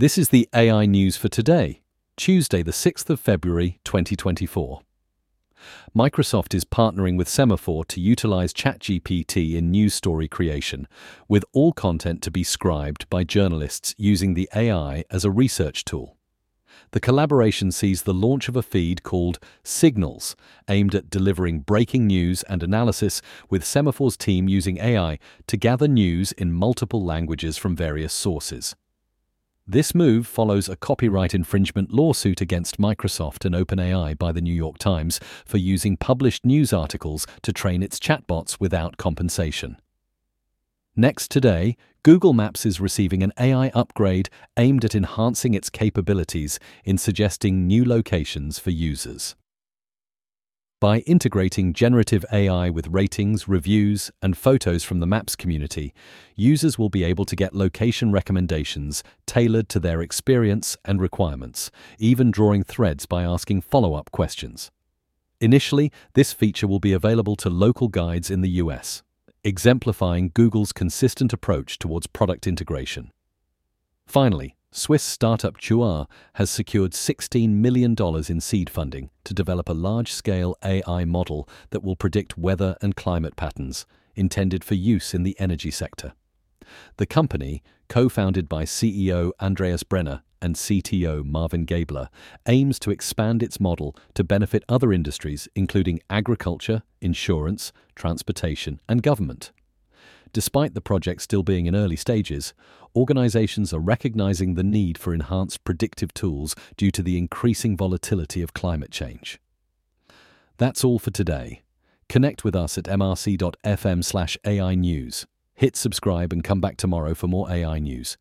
This is the AI news for today, Tuesday, the 6th of February, 2024. Microsoft is partnering with Semafor to utilize ChatGPT in news story creation, with all content to be scribed by journalists using the AI as a research tool. The collaboration sees the launch of a feed called Signals, aimed at delivering breaking news and analysis, with Semafor's team using AI to gather news in multiple languages from various sources. This move follows a copyright infringement lawsuit against Microsoft and OpenAI by the New York Times for using published news articles to train its chatbots without compensation. Next today, Google Maps is receiving an AI upgrade aimed at enhancing its capabilities in suggesting new locations for users. By integrating generative AI with ratings, reviews, and photos from the Maps community, users will be able to get location recommendations tailored to their experience and requirements, even drawing threads by asking follow up questions. Initially, this feature will be available to local guides in the US, exemplifying Google's consistent approach towards product integration. Finally, Swiss startup Jua has secured $16 million in seed funding to develop a large scale AI model that will predict weather and climate patterns, intended for use in the energy sector. The company, co founded by CEO Andreas Brenner and CTO Marvin Gabler, aims to expand its model to benefit other industries, including agriculture, insurance, transportation, and government. Despite the project still being in early stages, organizations are recognizing the need for enhanced predictive tools due to the increasing volatility of climate change. That's all for today. Connect with us at mrc.fm/ai news. Hit subscribe and come back tomorrow for more AI news.